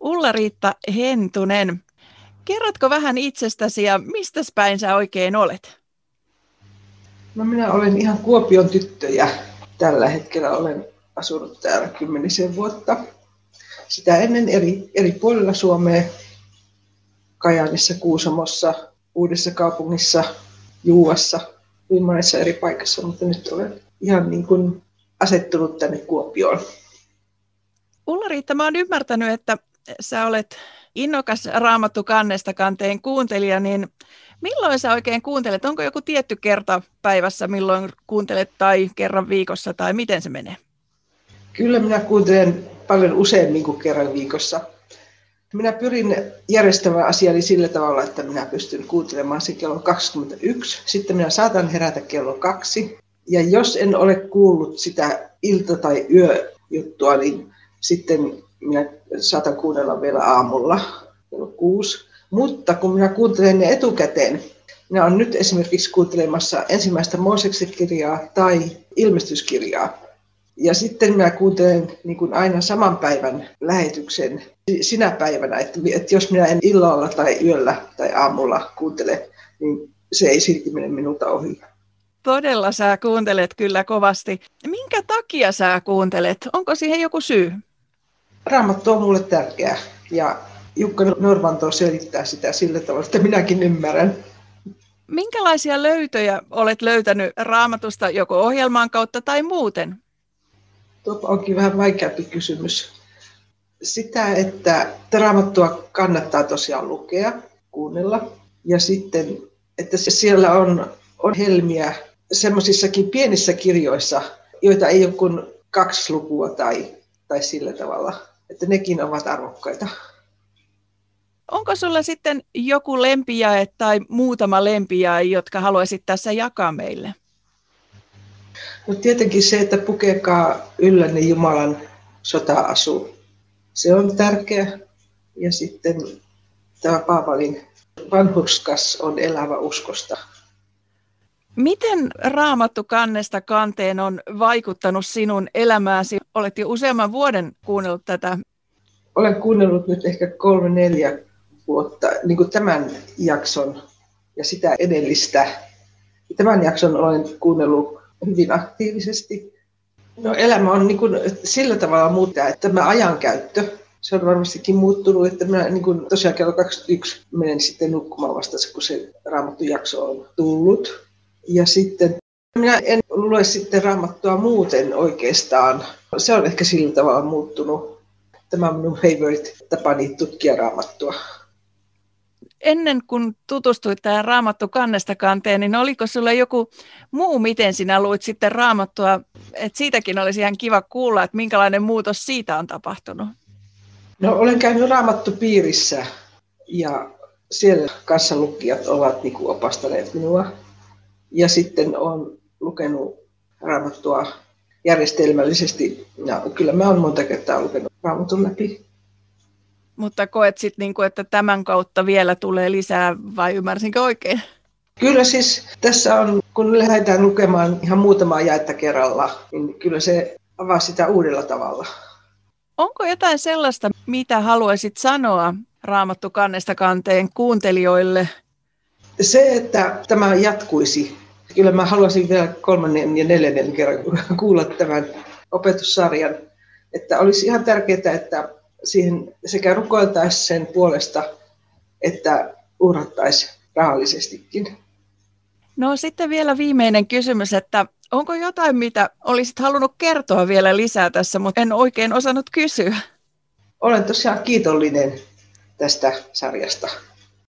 Ulla-Riitta Hentunen, kerrotko vähän itsestäsi ja mistä päin sä oikein olet? No minä olen ihan Kuopion tyttöjä. Tällä hetkellä olen asunut täällä kymmenisen vuotta. Sitä ennen eri, eri puolilla Suomea, Kajaanissa, Kuusamossa, Uudessa kaupungissa, Juuassa, hyvin monessa eri paikassa, mutta nyt olen ihan niin kuin asettunut tänne Kuopioon. Ulla-Riitta, mä oon ymmärtänyt, että sä olet innokas raamattu kannesta kanteen kuuntelija, niin milloin sä oikein kuuntelet? Onko joku tietty kerta päivässä, milloin kuuntelet tai kerran viikossa tai miten se menee? Kyllä minä kuuntelen paljon useammin kuin kerran viikossa. Minä pyrin järjestämään asiani sillä tavalla, että minä pystyn kuuntelemaan se kello 21. Sitten minä saatan herätä kello kaksi. Ja jos en ole kuullut sitä ilta- tai yöjuttua, niin sitten minä saatan kuunnella vielä aamulla kello kuusi. Mutta kun minä kuuntelen ne etukäteen, minä olen nyt esimerkiksi kuuntelemassa ensimmäistä Mooseksen kirjaa tai ilmestyskirjaa. Ja sitten minä kuuntelen niin kuin aina saman päivän lähetyksen sinä päivänä, että, että jos minä en illalla tai yöllä tai aamulla kuuntele, niin se ei silti mene minulta ohi. Todella sä kuuntelet kyllä kovasti. Minkä takia sä kuuntelet? Onko siihen joku syy? Raamattu on mulle tärkeä ja Jukka Norvanto selittää sitä sillä tavalla, että minäkin ymmärrän. Minkälaisia löytöjä olet löytänyt raamatusta joko ohjelman kautta tai muuten? Tuo onkin vähän vaikeampi kysymys. Sitä, että raamattua kannattaa tosiaan lukea, kuunnella ja sitten, että siellä on, on helmiä semmoisissakin pienissä kirjoissa, joita ei ole kuin kaksi lukua tai, tai sillä tavalla, että nekin ovat arvokkaita. Onko sulla sitten joku lempijae tai muutama lempijae, jotka haluaisit tässä jakaa meille? No tietenkin se, että pukekaa yllänne Jumalan sota-asu. Se on tärkeä. Ja sitten tämä Paavalin vanhurskas on elävä uskosta. Miten raamattu kannesta kanteen on vaikuttanut sinun elämääsi? Olet jo useamman vuoden kuunnellut tätä. Olen kuunnellut nyt ehkä kolme, neljä vuotta niin kuin tämän jakson ja sitä edellistä. Tämän jakson olen kuunnellut hyvin aktiivisesti. No, elämä on niin kuin sillä tavalla muuttaa, että tämä ajankäyttö, se on varmastikin muuttunut, että minä niin kuin tosiaan kello 21 menen sitten nukkumaan vasta, kun se raamattu jakso on tullut. Ja sitten minä en lue sitten raamattua muuten oikeastaan. Se on ehkä sillä tavalla muuttunut. Tämä on minun favorite tapani tutkia raamattua ennen kuin tutustuit tähän Raamattu kannesta kanteen, niin oliko sulla joku muu, miten sinä luit sitten Raamattua? Et siitäkin olisi ihan kiva kuulla, että minkälainen muutos siitä on tapahtunut. No olen käynyt Raamattu piirissä ja siellä kanssalukijat ovat niin kuin opastaneet minua. Ja sitten olen lukenut Raamattua järjestelmällisesti. Ja kyllä mä olen monta kertaa lukenut Raamatun läpi. Mutta koet sitten, niinku, että tämän kautta vielä tulee lisää, vai ymmärsinkö oikein? Kyllä siis tässä on, kun lähdetään lukemaan ihan muutamaa jaetta kerralla, niin kyllä se avaa sitä uudella tavalla. Onko jotain sellaista, mitä haluaisit sanoa Raamattu kannesta kanteen kuuntelijoille? Se, että tämä jatkuisi. Kyllä mä haluaisin vielä kolmannen ja neljännen kerran kuulla tämän opetussarjan. Että olisi ihan tärkeää, että siihen sekä rukoiltaisiin sen puolesta, että uhrattaisiin rahallisestikin. No sitten vielä viimeinen kysymys, että onko jotain, mitä olisit halunnut kertoa vielä lisää tässä, mutta en oikein osannut kysyä? Olen tosiaan kiitollinen tästä sarjasta.